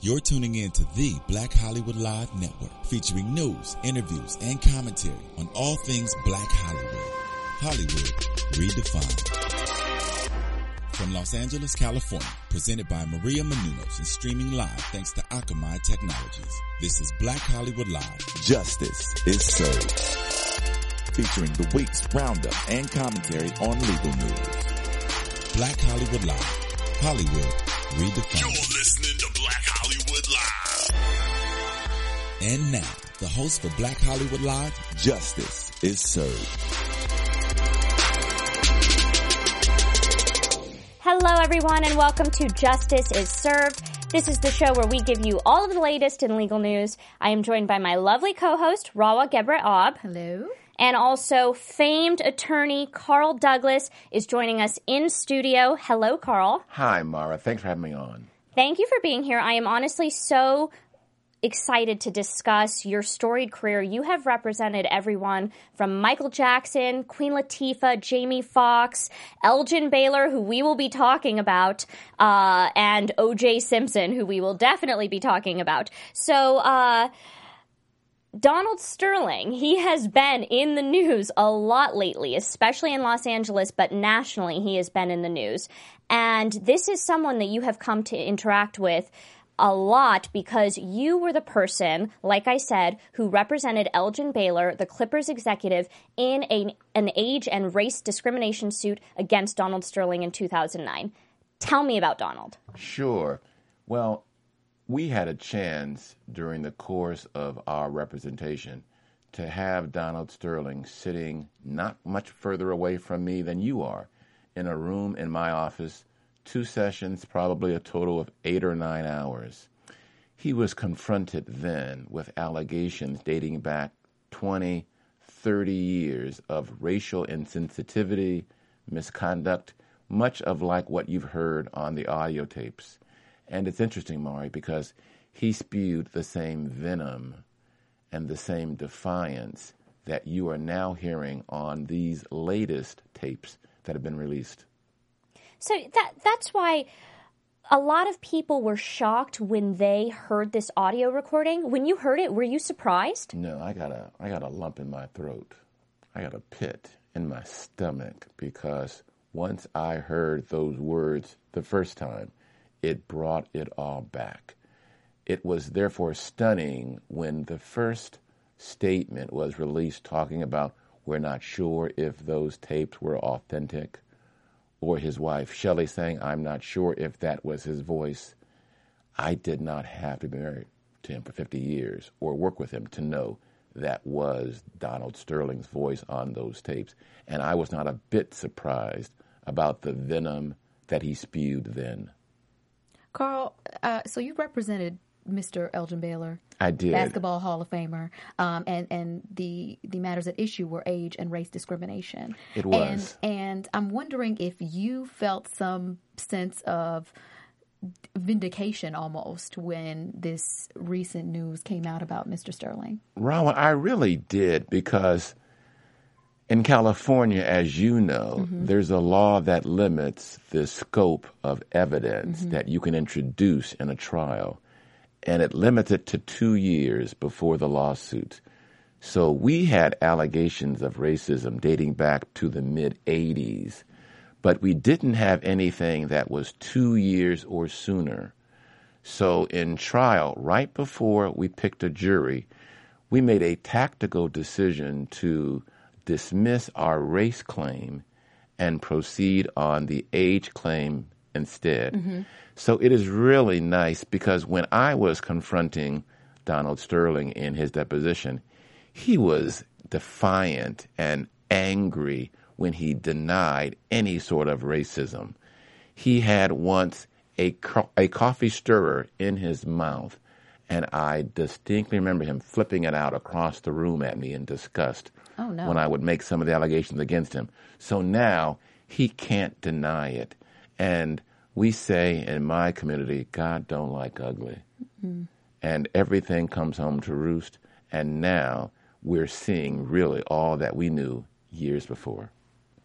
You're tuning in to the Black Hollywood Live Network, featuring news, interviews, and commentary on all things Black Hollywood. Hollywood redefined. From Los Angeles, California, presented by Maria Menounos and streaming live thanks to Akamai Technologies. This is Black Hollywood Live. Justice is served. Featuring the week's roundup and commentary on legal news. Black Hollywood Live. Hollywood redefined. You're listening And now, the host for Black Hollywood Live, Justice is served. Hello, everyone, and welcome to Justice is Served. This is the show where we give you all of the latest in legal news. I am joined by my lovely co-host, Rawa Gebra Ob. Hello. And also famed attorney Carl Douglas is joining us in studio. Hello, Carl. Hi, Mara. Thanks for having me on. Thank you for being here. I am honestly so excited to discuss your storied career. You have represented everyone from Michael Jackson, Queen Latifah, Jamie Foxx, Elgin Baylor, who we will be talking about, uh, and O.J. Simpson, who we will definitely be talking about. So, uh, Donald Sterling, he has been in the news a lot lately, especially in Los Angeles, but nationally he has been in the news. And this is someone that you have come to interact with a lot because you were the person, like I said, who represented Elgin Baylor, the Clippers executive, in a, an age and race discrimination suit against Donald Sterling in 2009. Tell me about Donald. Sure. Well, we had a chance during the course of our representation to have Donald Sterling sitting not much further away from me than you are in a room in my office, two sessions, probably a total of eight or nine hours. He was confronted then with allegations dating back 20, 30 years of racial insensitivity, misconduct, much of like what you've heard on the audio tapes. And it's interesting, Mari, because he spewed the same venom and the same defiance that you are now hearing on these latest tapes that have been released. So that that's why a lot of people were shocked when they heard this audio recording. When you heard it, were you surprised? No, I got a I got a lump in my throat. I got a pit in my stomach because once I heard those words the first time, it brought it all back. It was therefore stunning when the first statement was released talking about we're not sure if those tapes were authentic, or his wife, Shelley, saying, I'm not sure if that was his voice. I did not have to be married to him for 50 years or work with him to know that was Donald Sterling's voice on those tapes. And I was not a bit surprised about the venom that he spewed then. Carl, uh, so you represented Mr. Elgin Baylor. I did. Basketball Hall of Famer. Um, and, and the, the matters at issue were age and race discrimination. It was. And, and I'm wondering if you felt some sense of vindication almost when this recent news came out about Mr. Sterling. Rowan, I really did because in California, as you know, mm-hmm. there's a law that limits the scope of evidence mm-hmm. that you can introduce in a trial, and it limited it to two years before the lawsuit. So we had allegations of racism dating back to the mid 80s, but we didn't have anything that was two years or sooner. So in trial, right before we picked a jury, we made a tactical decision to dismiss our race claim and proceed on the age claim instead. Mm-hmm. So it is really nice because when I was confronting Donald Sterling in his deposition, he was defiant and angry when he denied any sort of racism. He had once a, co- a coffee stirrer in his mouth, and I distinctly remember him flipping it out across the room at me in disgust oh, no. when I would make some of the allegations against him. So now he can't deny it. And we say in my community, God don't like ugly. Mm-hmm. And everything comes home to roost. And now we're seeing really all that we knew years before.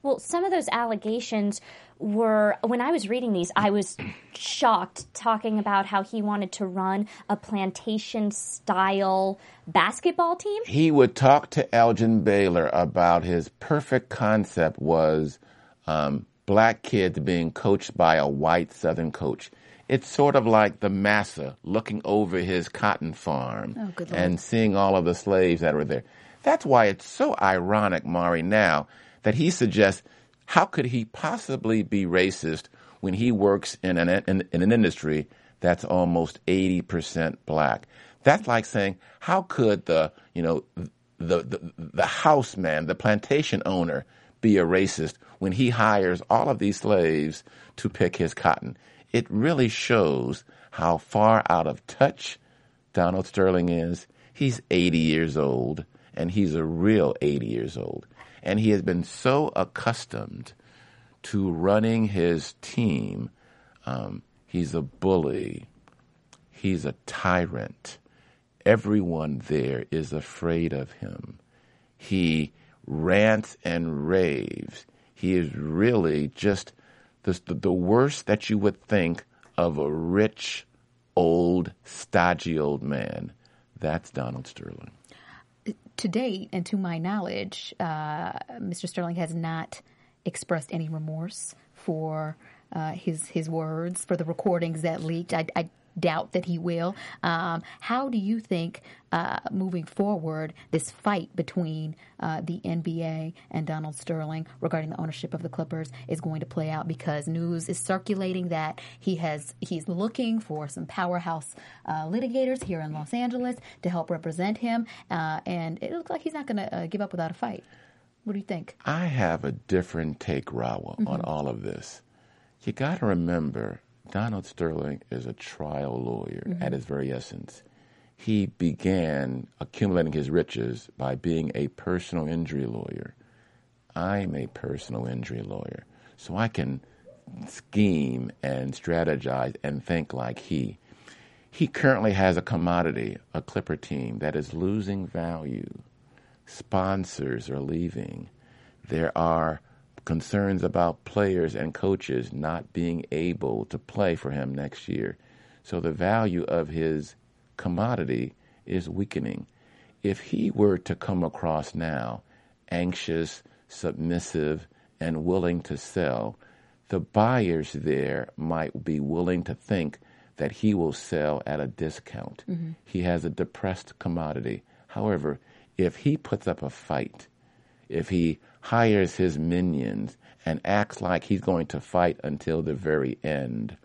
Well, some of those allegations were, when I was reading these, I was shocked talking about how he wanted to run a plantation style basketball team. He would talk to Elgin Baylor about his perfect concept was um, black kids being coached by a white Southern coach. It's sort of like the massa looking over his cotton farm Oh, and seeing all of the slaves that were there. That's why it's so ironic, Mari, now that he suggests how could he possibly be racist when he works in an, in, in an industry that's almost 80% black? That's like saying, how could the, you know, the, the, the houseman, the plantation owner, be a racist when he hires all of these slaves to pick his cotton? It really shows how far out of touch Donald Sterling is. He's 80 years old, and he's a real 80 years old. And he has been so accustomed to running his team. Um, he's a bully. He's a tyrant. Everyone there is afraid of him. He rants and raves. He is really just the, the, worst that you would think of a rich, old, stodgy old man. That's Donald Sterling. to date, and to my knowledge, uh, Mr. Sterling has not expressed any remorse for uh, his his words for the recordings that leaked. I, I doubt that he will. Um, how do you think, uh, moving forward, this fight between uh, the NBA and Donald Sterling regarding the ownership of the Clippers is going to play out? Because news is circulating that he has he's looking for some powerhouse uh, litigators here in Los Angeles to help represent him, uh, and it looks like he's not going to uh, give up without a fight. What do you think? I have a different take, Rawa, on all of this. You got to remember, Donald Sterling is a trial lawyer at mm-hmm. his very essence. He began accumulating his riches by being a personal injury lawyer. I'm a personal injury lawyer, so I can scheme and strategize and think like he. He currently has a commodity, a Clipper team, that is losing value sponsors are leaving. There are concerns about players and coaches not being able to play for him next year. So the value of his commodity is weakening. If he were to come across now anxious, submissive, and willing to sell, the buyers there might be willing to think that he will sell at a discount. Mm-hmm. He has a depressed commodity. However, if he puts up a fight, if he hires his minions and acts like he's going to fight until the very end,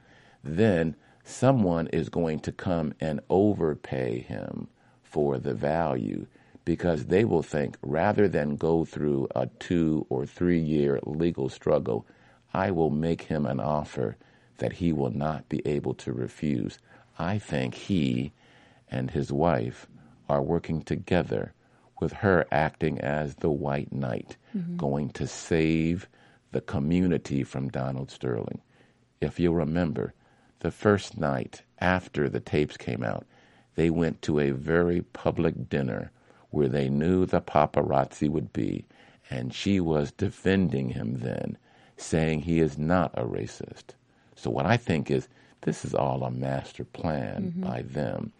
then someone is going to come and overpay him for the value because they will think rather than go through a two or three year legal struggle, I will make him an offer that he will not be able to refuse. I think he and his wife are working together with her acting as the white knight, mm-hmm. going to save the community from Donald Sterling. If you'll remember, the first night after the tapes came out, they went to a very public dinner where they knew the paparazzi would be, and she was defending him then, saying he is not a racist. So, what I think is this is all a master plan mm-hmm. by them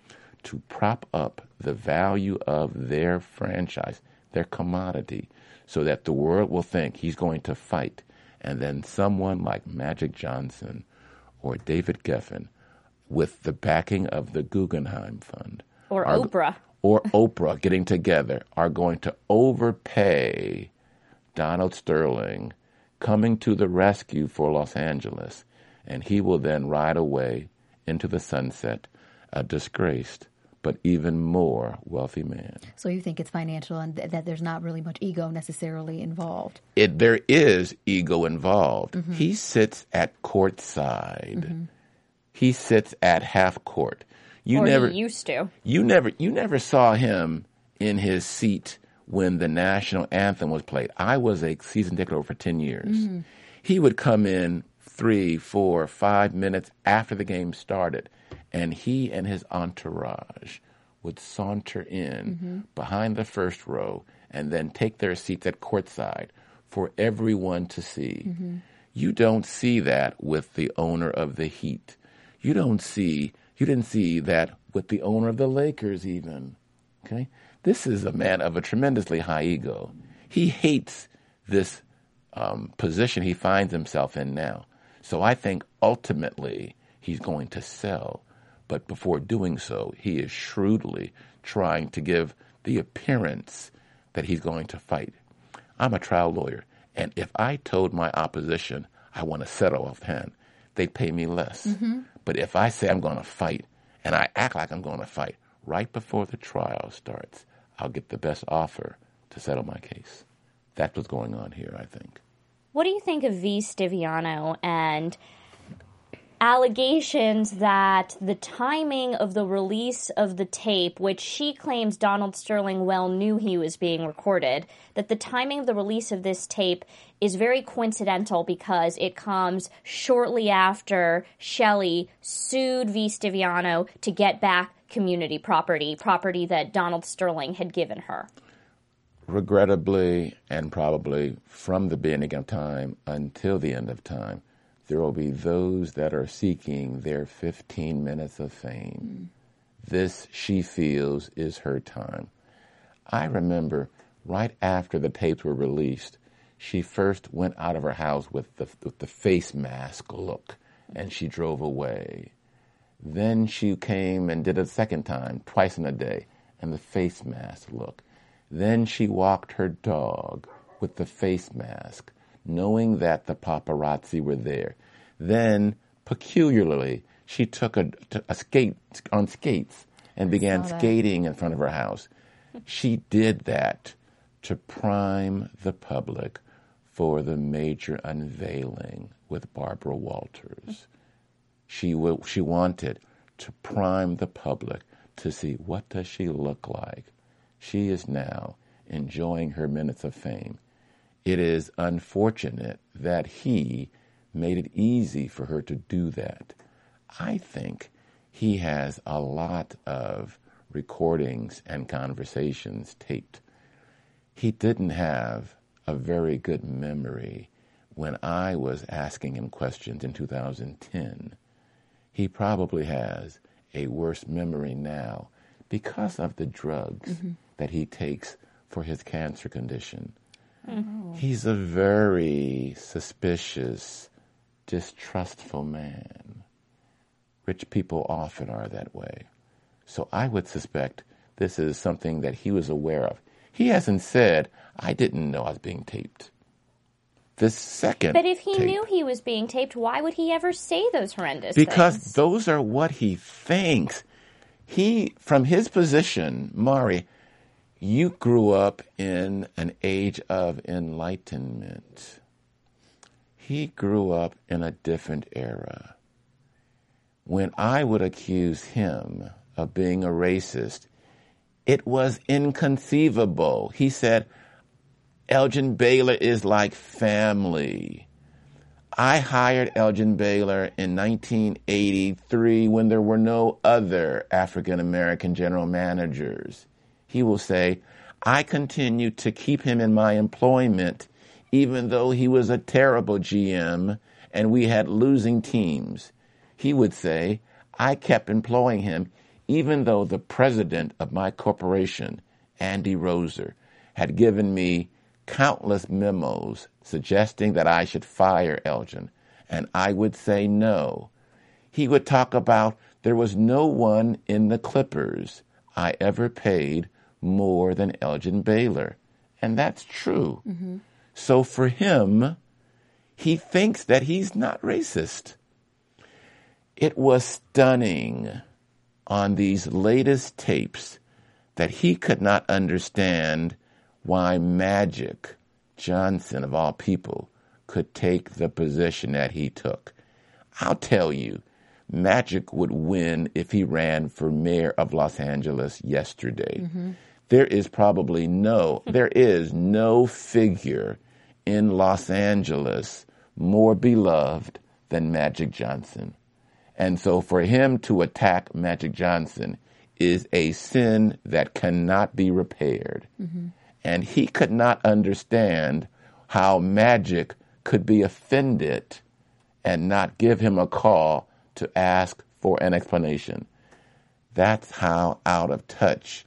to prop up the value of their franchise, their commodity, so that the world will think he's going to fight. And then someone like Magic Johnson or David Geffen, with the backing of the Guggenheim Fund, Or are- Oprah. or Oprah getting together, are going to overpay Donald Sterling coming to the rescue for Los Angeles, and he will then ride away into the sunset, a disgraced but even more wealthy man. So you think it's financial and th- that there's not really much ego necessarily involved? It, there is ego involved. Mm-hmm. He sits at courtside. Mm-hmm. He sits at half court. You or never he used to. you never you never saw him in his seat when the national anthem was played. I was a season ticket holder for ten years. Mm-hmm. He would come in three, four, five minutes after the game started, and he and his entourage would saunter in behind the first row and then take their seats at courtside for everyone to see. You don't see that with the owner of the Heat. You don't see, you didn't see that with the owner of the Lakers, even. Okay? This is a man of a tremendously high ego. He hates this um, position he finds himself in now. So I think ultimately he's going to sell. But before doing so, he is shrewdly trying to give the appearance that he's going to fight. I'm a trial lawyer, and if I told my opposition I want to settle offhand, they'd pay me less. Mm-hmm. But if I say I'm going to fight and I act like I'm going to fight right before the trial starts, I'll get the best offer to settle my case. That's what's going on here, I think. What do you think of V. Stiviano and allegations that the timing of the release of the tape, which she claims Donald Sterling well knew he was being recorded, that the timing of the release of this tape is very coincidental because it comes shortly after Shelley sued V. Stiviano to get back community property, property that Donald Sterling had given her. regrettably and probably from the beginning of time until the end of time, there will be those that are seeking their 15 minutes of fame. Hmm. This, she feels, is her time. I remember right after the tapes were released, she first went out of her house with the, with the face mask look and she drove away. Then she came and did it a second time, twice in a day, and the face mask look. Then she walked her dog with the face mask, knowing that the paparazzi were there. Then, peculiarly, she took a, a skate on skates and began skating in front of her house. She did that to prime the public for the major unveiling with Barbara Walters. She w- she wanted to prime the public to see what does she look like. She is now enjoying her minutes of fame. It is unfortunate that he made it easy for her to do that. I think he has a lot of recordings and conversations taped. He didn't have a very good memory when I was asking him questions in 2010. He probably has a worse memory now because of the drugs mm-hmm. that he takes for his cancer condition. Mm-hmm. He's a very suspicious, distrustful man. Rich people often are that way. So I would suspect this is something that he was aware of. He hasn't said, I didn't know I was being taped. This second. But if he tape- knew he was being taped, why would he ever say those horrendous because things? Because those are what he thinks. He, from his position, Mari, you grew up in an age of enlightenment. He grew up in a different era. When I would accuse him of being a racist, it was inconceivable. He said, Elgin Baylor is like family. I hired Elgin Baylor in 1983 when there were no other African American general managers. He will say, I continued to keep him in my employment even though he was a terrible GM and we had losing teams. He would say, I kept employing him even though the president of my corporation, Andy Roeser, had given me countless memos suggesting that I should fire Elgin, and I would say no. He would talk about there was no one in the Clippers I ever paid more than Elgin Baylor. And that's true. Mm-hmm. So for him, he thinks that he's not racist. It was stunning on these latest tapes that he could not understand why Magic Johnson, of all people, could take the position that he took. I'll tell you, Magic would win if he ran for mayor of Los Angeles yesterday. Mm-hmm. There is probably no, there is no figure in Los Angeles more beloved than Magic Johnson. And so for him to attack Magic Johnson is a sin that cannot be repaired. Mm-hmm. And he could not understand how Magic could be offended and not give him a call to ask for an explanation. That's how out of touch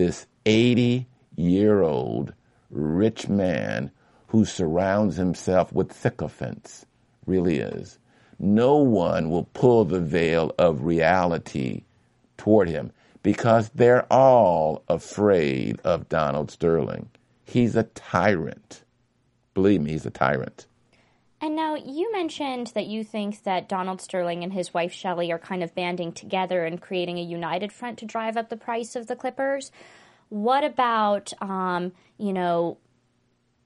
this 80 year old rich man who surrounds himself with sycophants really is. No one will pull the veil of reality toward him because they're all afraid of Donald Sterling. He's a tyrant. Believe me, he's a tyrant. And now you mentioned that you think that Donald Sterling and his wife Shelley are kind of banding together and creating a united front to drive up the price of the Clippers. What about, um, you know,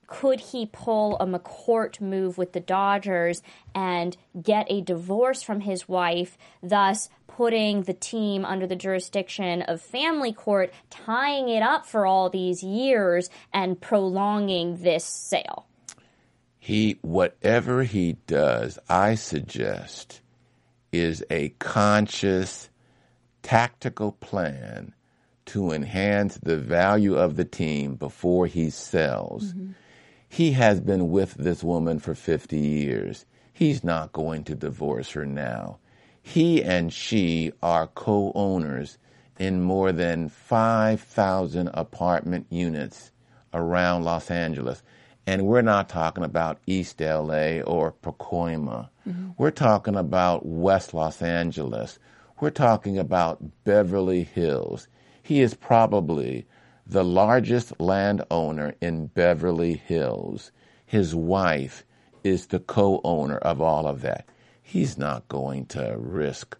could he pull a McCourt move with the Dodgers and get a divorce from his wife, thus putting the team under the jurisdiction of family court, tying it up for all these years and prolonging this sale? He, whatever he does, I suggest, is a conscious, tactical plan to enhance the value of the team before he sells. Mm-hmm. He has been with this woman for 50 years. He's not going to divorce her now. He and she are co owners in more than 5,000 apartment units around Los Angeles. And we're not talking about East LA or Pacoima. Mm-hmm. We're talking about West Los Angeles. We're talking about Beverly Hills. He is probably the largest landowner in Beverly Hills. His wife is the co owner of all of that. He's not going to risk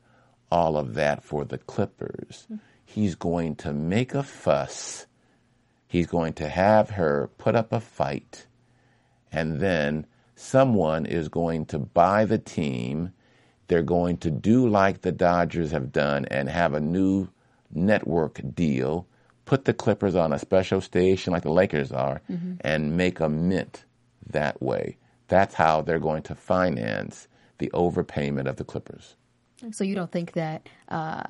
all of that for the Clippers. He's going to make a fuss. He's going to have her put up a fight and then someone is going to buy the team. They're going to do like the Dodgers have done and have a new network deal, put the Clippers on a special station like the Lakers are, mm-hmm. and make a mint that way. That's how they're going to finance the overpayment of the Clippers. So you don't think that uh,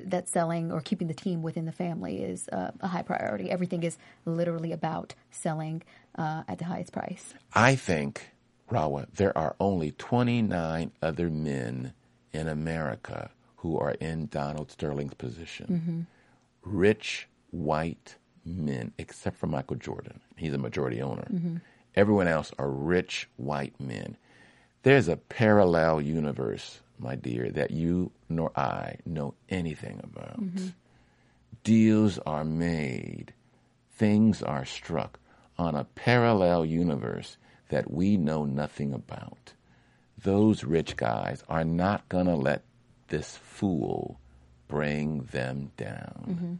that selling or keeping the team within the family is uh, a high priority? Everything is literally about selling uh, at the highest price. I think, Rawa, there are only 29 other men in America who are in Donald Sterling's position. Mm-hmm. Rich white men, except for Michael Jordan. He's a majority owner. Mm-hmm. Everyone else are rich white men. There's a parallel universe, my dear, that you nor I know anything about. Mm-hmm. Deals are made, things are struck on a parallel universe that we know nothing about. Those rich guys are not going to let this fool bring them down. Mm-hmm.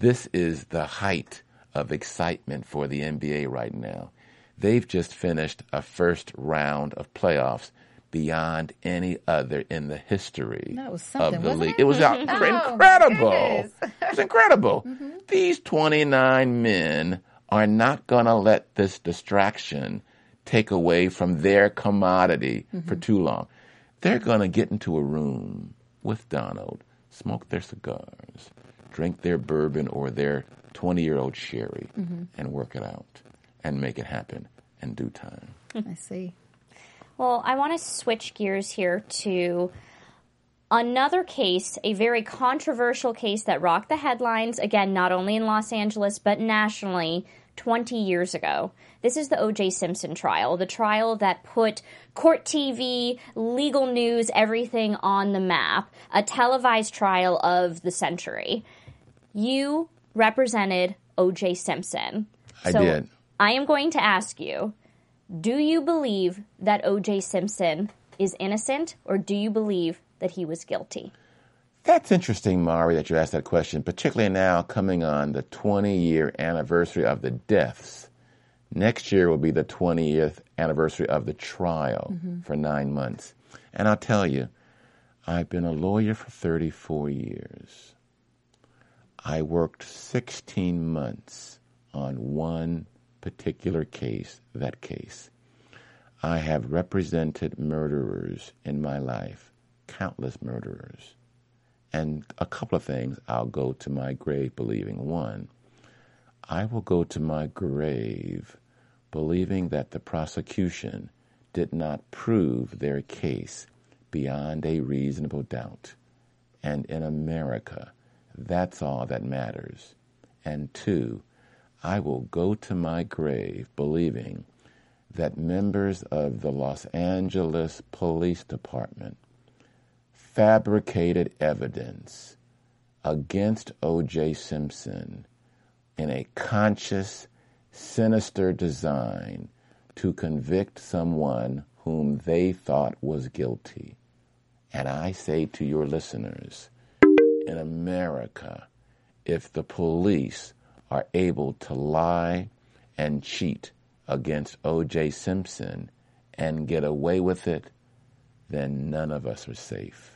This is the height of excitement for the NBA right now. They've just finished a first round of playoffs beyond any other in the history of the league. It? it? was oh, incredible. it was incredible. Mm-hmm. These 29 men are not going to let this distraction take away from their commodity mm-hmm. for too long. They're going to get into a room with Donald, smoke their cigars, drink their bourbon or their 20 year old sherry, mm-hmm. and work it out and make it happen in due time. I see. Well, I want to switch gears here to Another case, a very controversial case that rocked the headlines, again, not only in Los Angeles, but nationally, 20 years ago. This is the O.J. Simpson trial, the trial that put court TV, legal news, everything on the map, a televised trial of the century. You represented O.J. Simpson. I so did. I am going to ask you do you believe that O.J. Simpson is innocent, or do you believe that he was guilty? That's interesting, Mari, that you asked that question, particularly now coming on the 20 year anniversary of the deaths. Next year will be the 20th anniversary of the trial mm-hmm. for nine months. And I'll tell you, I've been a lawyer for 34 years. I worked 16 months on one particular case, that case. I have represented murderers in my life, countless murderers. And a couple of things I'll go to my grave believing. One, I will go to my grave believing that the prosecution did not prove their case beyond a reasonable doubt. And in America, that's all that matters. And two, I will go to my grave believing that members of the Los Angeles Police Department fabricated evidence against O.J. Simpson in a conscious, sinister design to convict someone whom they thought was guilty. And I say to your listeners, in America, if the police are able to lie and cheat against O.J. Simpson and get away with it, then none of us are safe.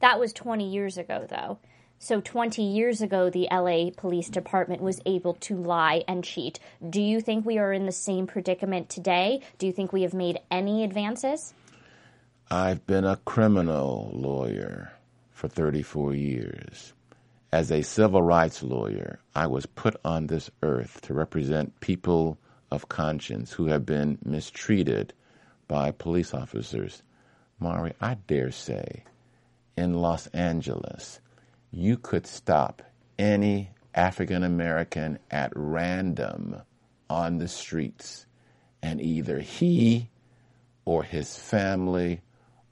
That was 20 years ago, though. So 20 years ago, the LA Police Department was able to lie and cheat. Do you think we are in the same predicament today? Do you think we have made any advances? I've been a criminal lawyer for 34 years. As a civil rights lawyer, I was put on this earth to represent people of conscience who have been mistreated by police officers. Mari, I dare say, in Los Angeles, you could stop any African American at random on the streets, and either he or his family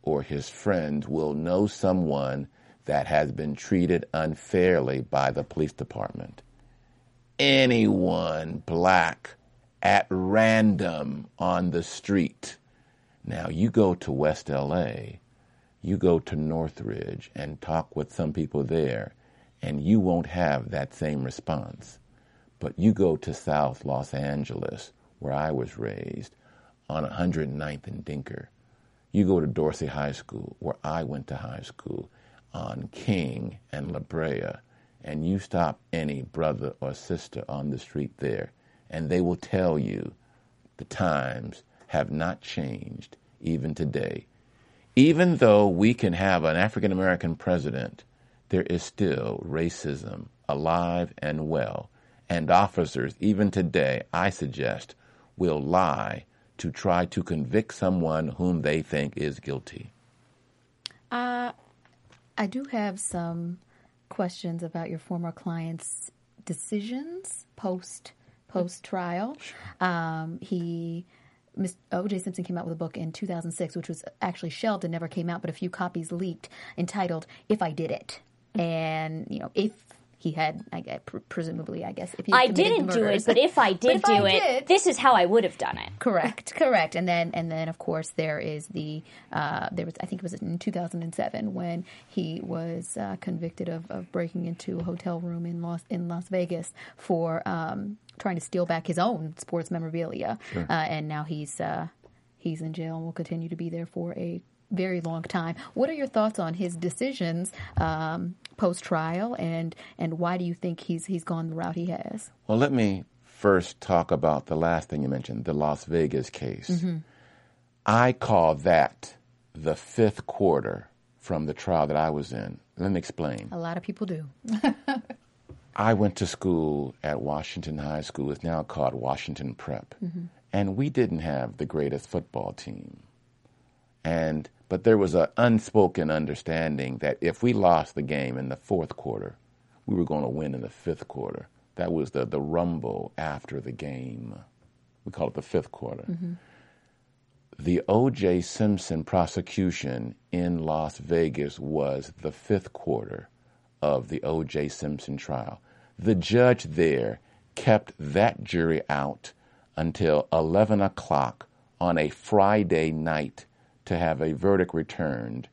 or his friends will know someone that has been treated unfairly by the police department. Anyone black at random on the street. Now, you go to West LA, you go to Northridge and talk with some people there, and you won't have that same response. But you go to South Los Angeles, where I was raised, on 109th and Denker. You go to Dorsey High School, where I went to high school, on King and La Brea, and you stop any brother or sister on the street there, and they will tell you the times have not changed even today. Even though we can have an African American president, there is still racism alive and well. And officers, even today, I suggest, will lie to try to convict someone whom they think is guilty. Uh, I do have some questions about your former client's decisions post post trial. Um, he. O.J. Simpson came out with a book in 2006, which was actually shelved and never came out, but a few copies leaked, entitled "If I Did It." And you know, if he had, I guess, presumably, I guess, if he I didn't do it, but if I did if do I it, did- this is how I would have done it. Correct, correct, and then and then of course there is the uh, there was I think it was in 2007 when he was uh, convicted of, of breaking into a hotel room in Las in Las Vegas for um, trying to steal back his own sports memorabilia, uh, and now he's uh, he's in jail and will continue to be there for a very long time. What are your thoughts on his decisions um, post trial, and and why do you think he's he's gone the route he has? Well, let me first talk about the last thing you mentioned, the Las Vegas case. I call that the fifth quarter from the trial that I was in. Let me explain. A lot of people do. I went to school at Washington High School. It's now called Washington Prep. Mm-hmm. And we didn't have the greatest football team. And but there was an unspoken understanding that if we lost the game in the fourth quarter, we were going to win in the fifth quarter. That was the, the rumble after the game. We call it the fifth quarter. Mm-hmm. The O.J. Simpson prosecution in Las Vegas was the fifth quarter of the O.J. Simpson trial. The judge there kept that jury out until 11 o'clock on a Friday night to have a verdict returned.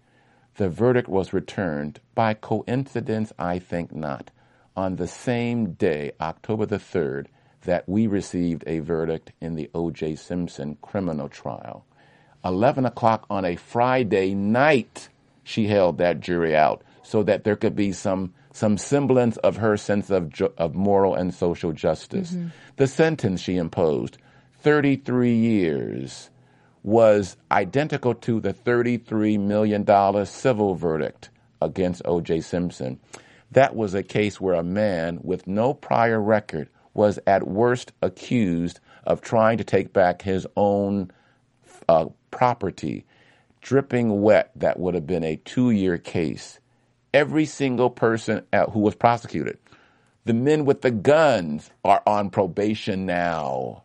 The verdict was returned by coincidence, I think not, on the same day, October the 3rd, that we received a verdict in the O.J. Simpson criminal trial. 11 o'clock on a Friday night, she held that jury out so that there could be some, some semblance of her sense of, ju- of moral and social justice. The sentence she imposed, 33 years, was identical to the $33 million civil verdict against O.J. Simpson. That was a case where a man with no prior record was at worst accused of trying to take back his own uh, property, dripping wet, that would have been a two year case. Every single person who was prosecuted, the men with the guns are on probation now.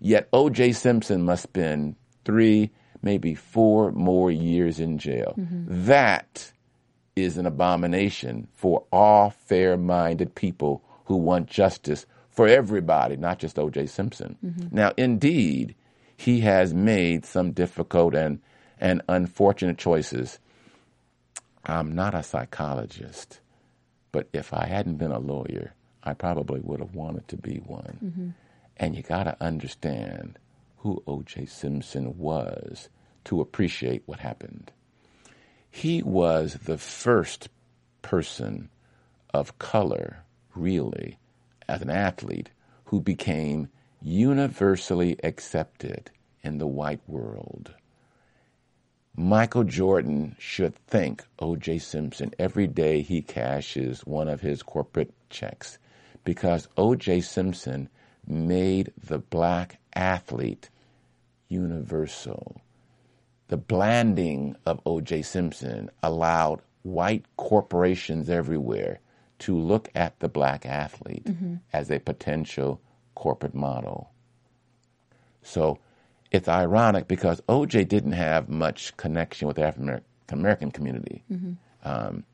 Yet O.J. Simpson must spend three, maybe four more years in jail. Mm-hmm. That is an abomination for all fair minded people who want justice for everybody, not just O.J. Simpson. Mm-hmm. Now, indeed, he has made some difficult and, and unfortunate choices. I'm not a psychologist, but if I hadn't been a lawyer, I probably would have wanted to be one. Mm-hmm. And you got to understand who O.J. Simpson was to appreciate what happened. He was the first person of color, really, as an athlete, who became universally accepted in the white world. Michael Jordan should thank O.J. Simpson every day he cashes one of his corporate checks because O.J. Simpson made the black athlete universal. The blanding of O.J. Simpson allowed white corporations everywhere to look at the black athlete mm-hmm. as a potential corporate model. So it's ironic because OJ didn't have much connection with the African American community. Mm-hmm. Um,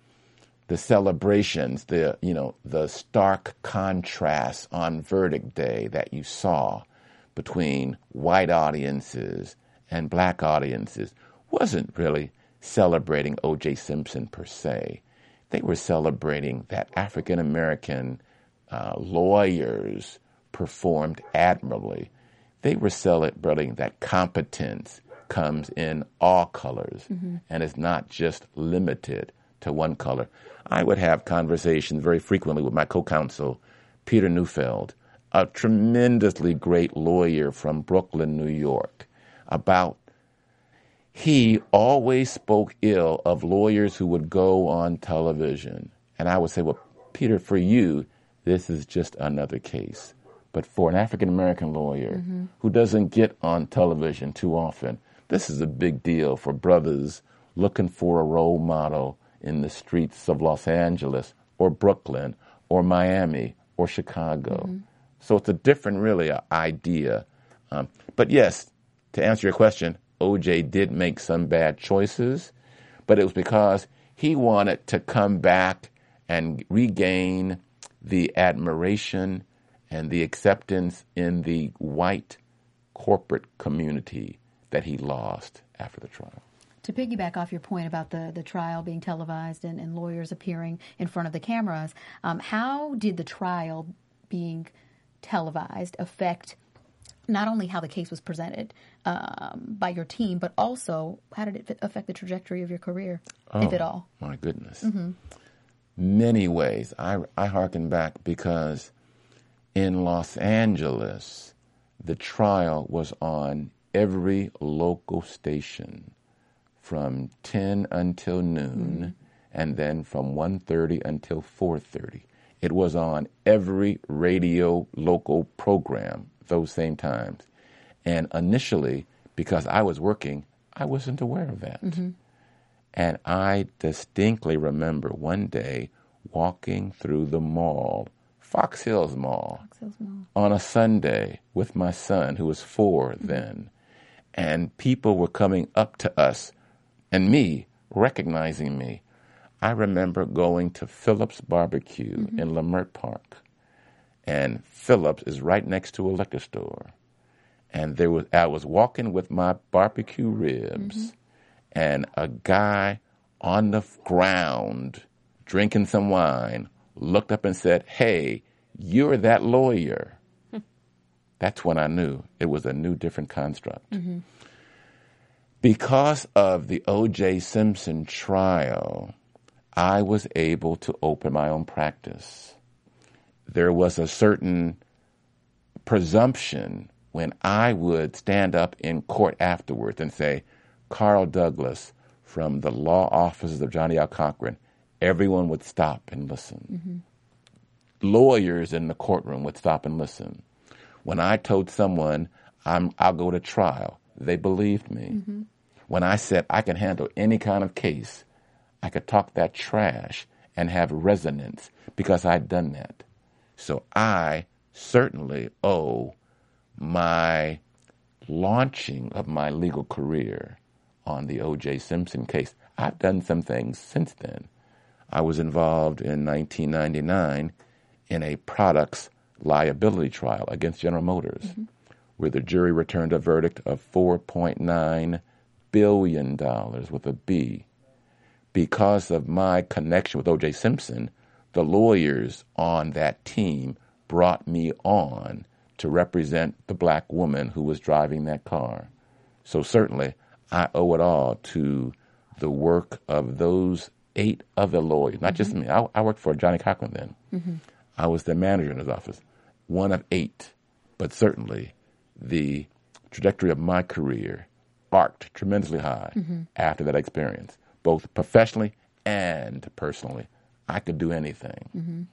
the celebrations, the you know, the stark contrast on verdict day that you saw between white audiences and black audiences wasn't really celebrating O.J. Simpson per se. They were celebrating that African American uh, lawyers performed admirably. They were celebrating that competence comes in all colors mm-hmm. and is not just limited to one color. I would have conversations very frequently with my co counsel, Peter Neufeld, a tremendously great lawyer from Brooklyn, New York, about he always spoke ill of lawyers who would go on television. And I would say, Well, Peter, for you, this is just another case. But for an African American lawyer mm-hmm. who doesn't get on television too often, this is a big deal for brothers looking for a role model in the streets of Los Angeles or Brooklyn or Miami or Chicago. Mm-hmm. So it's a different, really, uh, idea. Um, but yes, to answer your question, OJ did make some bad choices, but it was because he wanted to come back and regain the admiration and the acceptance in the white corporate community that he lost after the trial to piggyback off your point about the, the trial being televised and, and lawyers appearing in front of the cameras, um, how did the trial being televised affect not only how the case was presented um, by your team, but also how did it affect the trajectory of your career, oh, if at all? My goodness. Mm-hmm. Many ways. I, I hearken back because in Los Angeles, the trial was on every local station from 10 until noon mm. and then from 1.30 until 4.30 it was on every radio local program those same times and initially because i was working i wasn't aware of that mm-hmm. and i distinctly remember one day walking through the mall fox hills mall, fox hills mall. on a sunday with my son who was 4 mm-hmm. then and people were coming up to us and me recognizing me. I remember going to Phillips Barbecue mm-hmm. in Leimert Park, and Phillips is right next to a liquor store. And there was I was walking with my barbecue ribs, mm-hmm. and a guy on the ground drinking some wine looked up and said, "Hey, you're that lawyer." Hmm. That's when I knew it was a new, different construct. Mm-hmm. Because of the O.J. Simpson trial, I was able to open my own practice. There was a certain presumption when I would stand up in court afterwards and say, Carl Douglas from the law offices of Johnnie L. Cochran, everyone would stop and listen. Mm-hmm. Lawyers in the courtroom would stop and listen. When I told someone I'm, I'll go to trial, they believed me. When I said I can handle any kind of case, I could talk that trash and have resonance because I'd done that. So I certainly owe my launching of my legal career on the O.J. Simpson case. I've done some things since then. I was involved in 1999 in a products liability trial against General Motors, mm-hmm. where the jury returned a verdict of $4.9 billion with a B. Because of my connection with O.J. Simpson, the lawyers on that team brought me on to represent the black woman who was driving that car. So certainly, I owe it all to the work of those eight other lawyers, not just me. I, I worked for Johnnie Cochran then. I was the manager in his office, one of eight, but certainly the trajectory of my career arced tremendously high after that experience, both professionally and personally. I could do anything.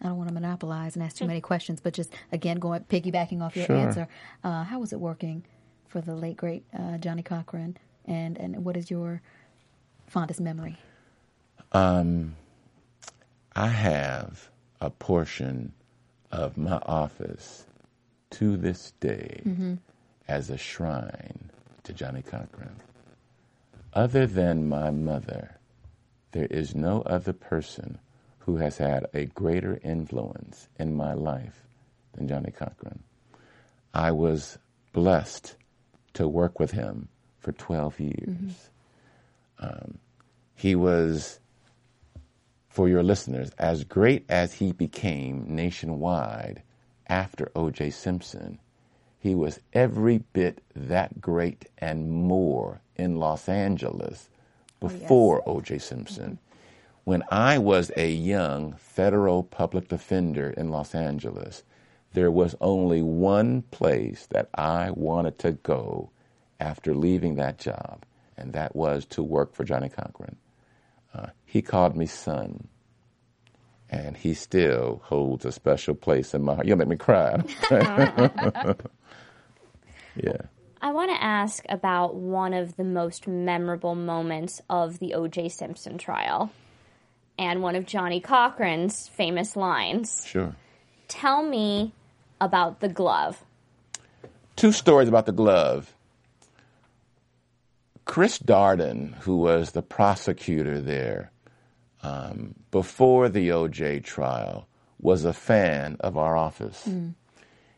I don't want to monopolize and ask too many questions, but just again going piggybacking off your Sure. answer, uh, how was it working for the late great uh, Johnnie Cochran, and and what is your fondest memory? Um, I have a portion of my office to this day mm-hmm. as a shrine to Johnnie Cochran. Other than my mother, there is no other person who has had a greater influence in my life than Johnnie Cochran. I was blessed to work with him for 12 years. Mm-hmm. Um, he was for your listeners, as great as he became nationwide after O.J. Simpson, he was every bit that great and more in Los Angeles oh, before O.J. Simpson. When I was a young federal public defender in Los Angeles, there was only one place that I wanted to go after leaving that job, and that was to work for Johnnie Cochran. Uh, he called me son, and he still holds a special place in my heart. You'll make me cry. yeah. I want to ask about one of the most memorable moments of the O.J. Simpson trial and one of Johnnie Cochran's famous lines. Sure. Tell me about the glove. Two stories about the glove. Chris Darden, who was the prosecutor there um, before the OJ trial, was a fan of our office.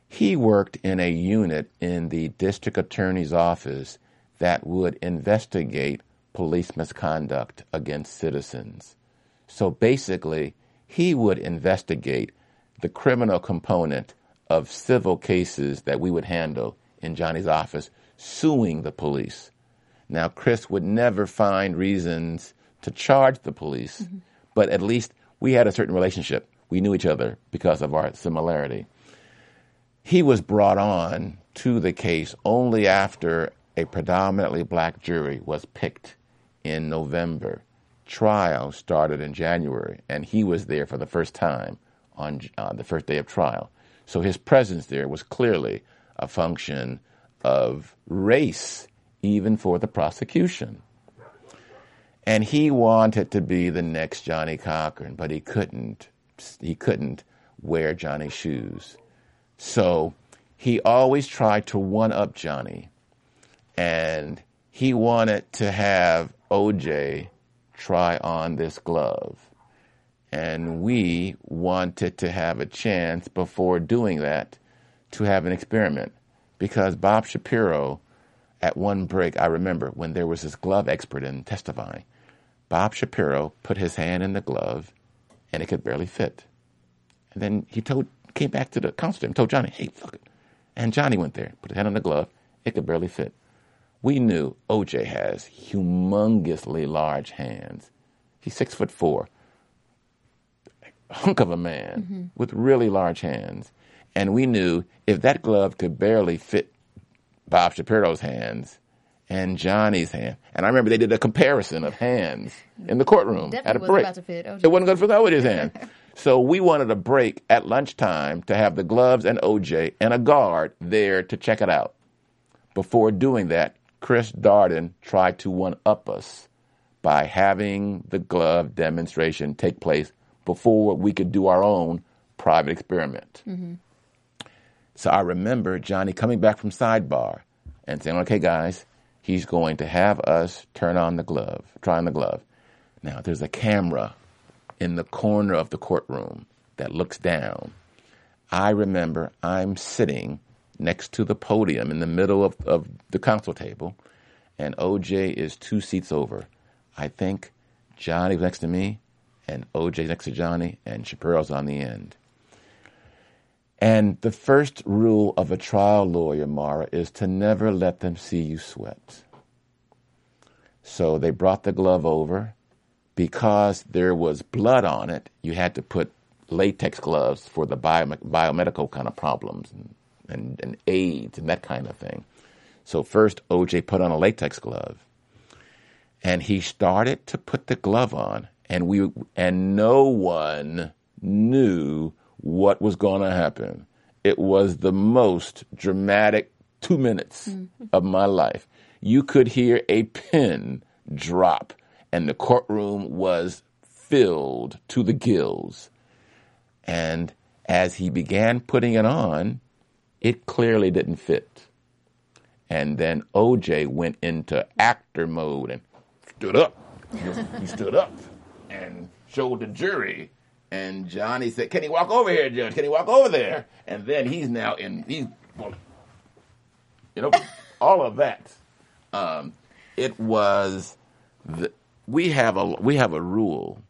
He worked in a unit in the district attorney's office that would investigate police misconduct against citizens. So basically, he would investigate the criminal component of civil cases that we would handle in Johnnie's office, suing the police. Now, Chris would never find reasons to charge the police, but at least we had a certain relationship. We knew each other because of our similarity. He was brought on to the case only after a predominantly black jury was picked in November. Trial started in January, and he was there for the first time on uh, the first day of trial. So his presence there was clearly a function of race, even for the prosecution. And he wanted to be the next Johnnie Cochran, but he couldn't. He couldn't wear Johnnie's shoes. So he always tried to one up Johnnie. And he wanted to have OJ try on this glove. And we wanted to have a chance before doing that to have an experiment. Because Bob Shapiro, at one break, I remember when there was this glove expert in testifying, Bob Shapiro put his hand in the glove and it could barely fit. And then he told, came back to the counselor and told Johnnie, hey, look it. And Johnnie went there, put his hand on the glove, it could barely fit. We knew OJ has humongously large hands. He's six foot four, hunk of a man mm-hmm. with really large hands. And we knew if that glove could barely fit Bob Shapiro's hands and Johnnie's hand. And I remember they did a comparison of hands in the courtroom Definitely at a wasn't break. about to fit OJ. Oh, it wasn't going to fit OJ's hand. So we wanted a break at lunchtime to have the gloves and OJ and a guard there to check it out. Before doing that, Chris Darden tried to one up us by having the glove demonstration take place before we could do our own private experiment. Mm-hmm. So I remember Johnnie coming back from sidebar and saying, okay, guys, he's going to have us turn on the glove, try on the glove. Now, there's a camera in the corner of the courtroom that looks down. I remember I'm sitting next to the podium in the middle of, of the counsel table, and OJ is two seats over. I think Johnnie was next to me, and OJ next to Johnnie, and Shapiro's on the end. And the first rule of a trial lawyer, Mara, is to never let them see you sweat. So they brought the glove over. Because there was blood on it, you had to put latex gloves for the bio- biomedical kind of problems and, and, and AIDS and that kind of thing. So first, OJ put on a latex glove, and he started to put the glove on, and we and no one knew what was going to happen. It was the most dramatic two minutes mm-hmm. of my life. You could hear a pin drop, and the courtroom was filled to the gills. And as he began putting it on, it clearly didn't fit. And then OJ went into actor mode and stood up. he stood up and showed the jury. And Johnnie said, Can he walk over here, Judge? Can he walk over there? And then he's now in, he's, you know, all of that. Um, it was, the, we have a, we have a rule,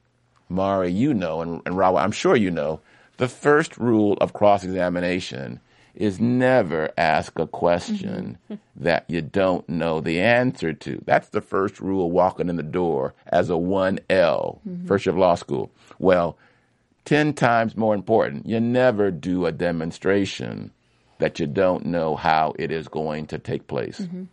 Mari, you know, and, and Rahwa, I'm sure you know, the first rule of cross examination is never ask a question that you don't know the answer to. That's the first rule walking in the door as a 1L, first year of law school. Well, 10 times more important, you never do a demonstration that you don't know how it is going to take place. Mm-hmm.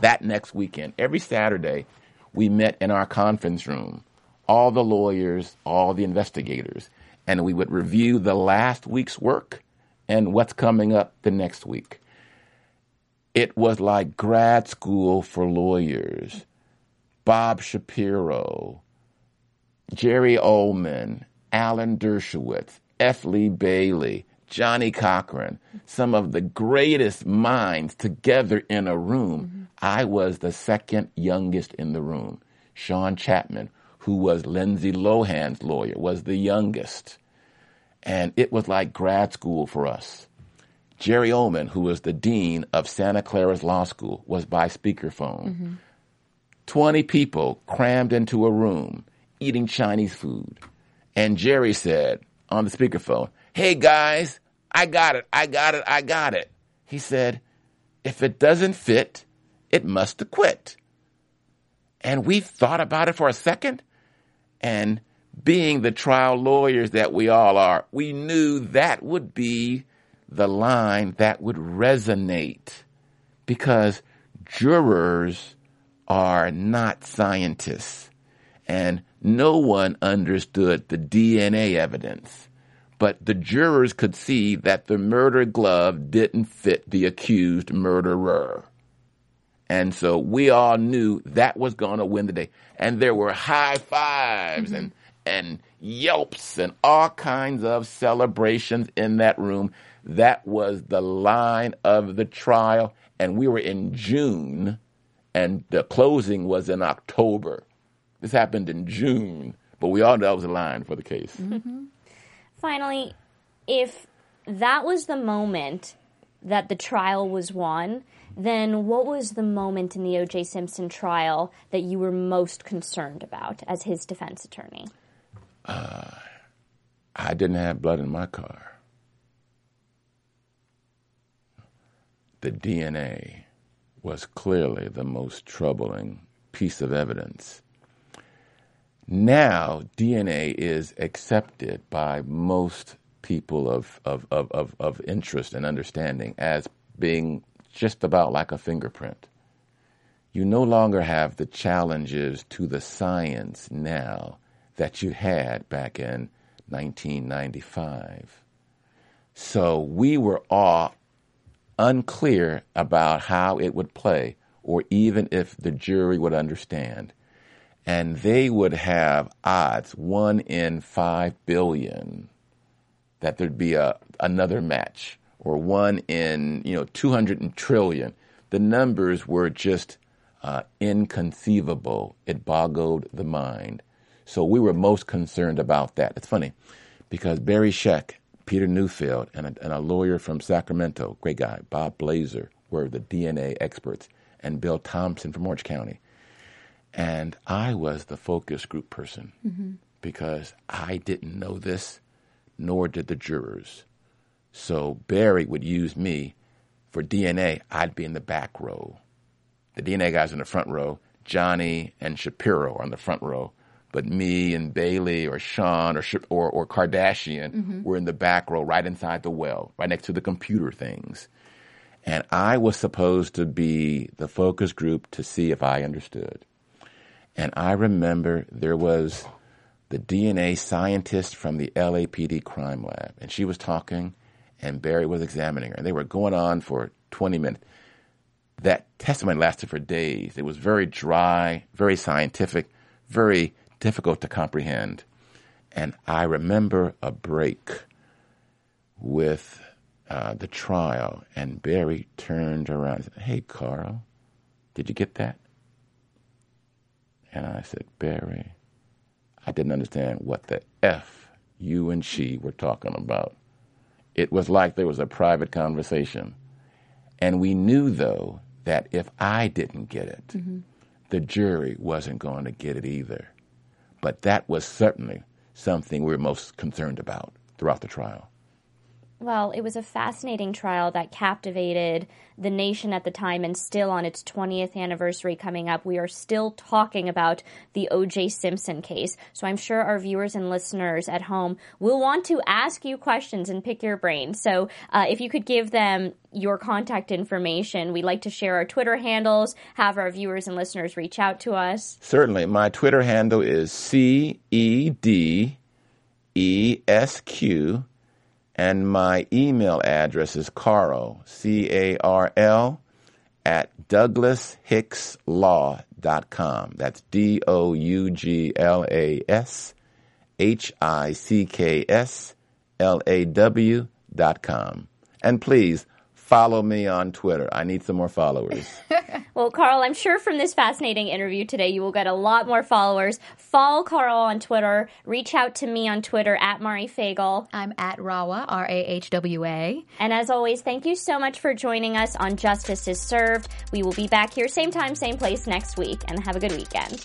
That next weekend, every Saturday, we met in our conference room, all the lawyers, all the investigators, and we would review the last week's work and what's coming up the next week. It was like grad school for lawyers. Bob Shapiro, Jerry Uelmen, Alan Dershowitz, F. Lee Bailey, Johnnie Cochran, some of the greatest minds together in a room. Mm-hmm. I was the second youngest in the room. Shawn Chapman, who was Lindsay Lohan's lawyer, was the youngest. And it was like grad school for us. Jerry Uelmen, who was the dean of Santa Clara's Law School, was by speakerphone. Mm-hmm. 20 people crammed into a room eating Chinese food. And Jerry said on the speakerphone, Hey guys, I got it, I got it, I got it. He said, If it doesn't fit, it must have quit. And we thought about it for a second, and being the trial lawyers that we all are, we knew that would be the line that would resonate because jurors are not scientists and no one understood the DNA evidence. But the jurors could see that the murder glove didn't fit the accused murderer. And so we all knew that was going to win the day. And there were high 5s mm-hmm. and, and yelps and all kinds of celebrations in that room. That was the line of the trial. And we were in June and the closing was in October. This happened in June, but we all know that was a line for the case. Mm-hmm. Finally, if that was the moment that the trial was won, then what was the moment in the O.J. Simpson trial that you were most concerned about as his defense attorney? Uh, I didn't have blood in my car. The DNA was clearly the most troubling piece of evidence. Now, DNA is accepted by most people of, of, of, of, of interest and understanding as being just about like a fingerprint. You no longer have the challenges to the science now that you had back in 1995. So we were all unclear about how it would play or even if the jury would understand. And they would have odds, one in five billion, that there'd be a, another match, or one in, you know, 200 trillion. The numbers were just uh, inconceivable. It boggled the mind. So we were most concerned about that. It's funny because Barry Scheck, Peter Neufeld and a, and a lawyer from Sacramento, great guy, Bob Blasier, were the DNA experts, and Bill Thompson from Orange County. And I was the focus group person mm-hmm. because I didn't know this, nor did the jurors. So Barry would use me for DNA. I'd be in the back row. The DNA guys in the front row. Johnnie and Shapiro are in the front row but me and Bailey or Shawn or or, or Kardashian mm-hmm. were in the back row, right inside the well, right next to the computer things. And I was supposed to be the focus group to see if I understood. And I remember there was the DNA scientist from the LAPD crime lab, and she was talking, and Barry was examining her. And they were going on for 20 minutes. That testimony lasted for days. It was very dry, very scientific, very difficult to comprehend. And I remember a break with uh, the trial, and Barry turned around and said, Hey, Carl, did you get that? And I said, Barry, I didn't understand what the F you and she were talking about. It was like there was a private conversation. And we knew, though, that if I didn't get it, mm-hmm. the jury wasn't going to get it either. But that was certainly something we were most concerned about throughout the trial. Well, it was a fascinating trial that captivated the nation at the time and still on its 20th anniversary coming up. We are still talking about the O.J. Simpson case. So I'm sure our viewers and listeners at home will want to ask you questions and pick your brain. So uh, if you could give them your contact information, we like to share our Twitter handles, have our viewers and listeners reach out to us. Certainly. My Twitter handle is C E D E S Q and my email address is Carl, C A R L, at douglashickslaw.com. That's D O U G L A S H I C K S L A W dot com. And please follow me on Twitter. I need some more followers. well, Carl, I'm sure from this fascinating interview today, you will get a lot more followers. Follow Carl on Twitter. Reach out to me on Twitter at Mari Fagel. I'm at Rahwa, R A H W A. And as always, thank you so much for joining us on Justice is Served. We will be back here, same time, same place next week, and have a good weekend.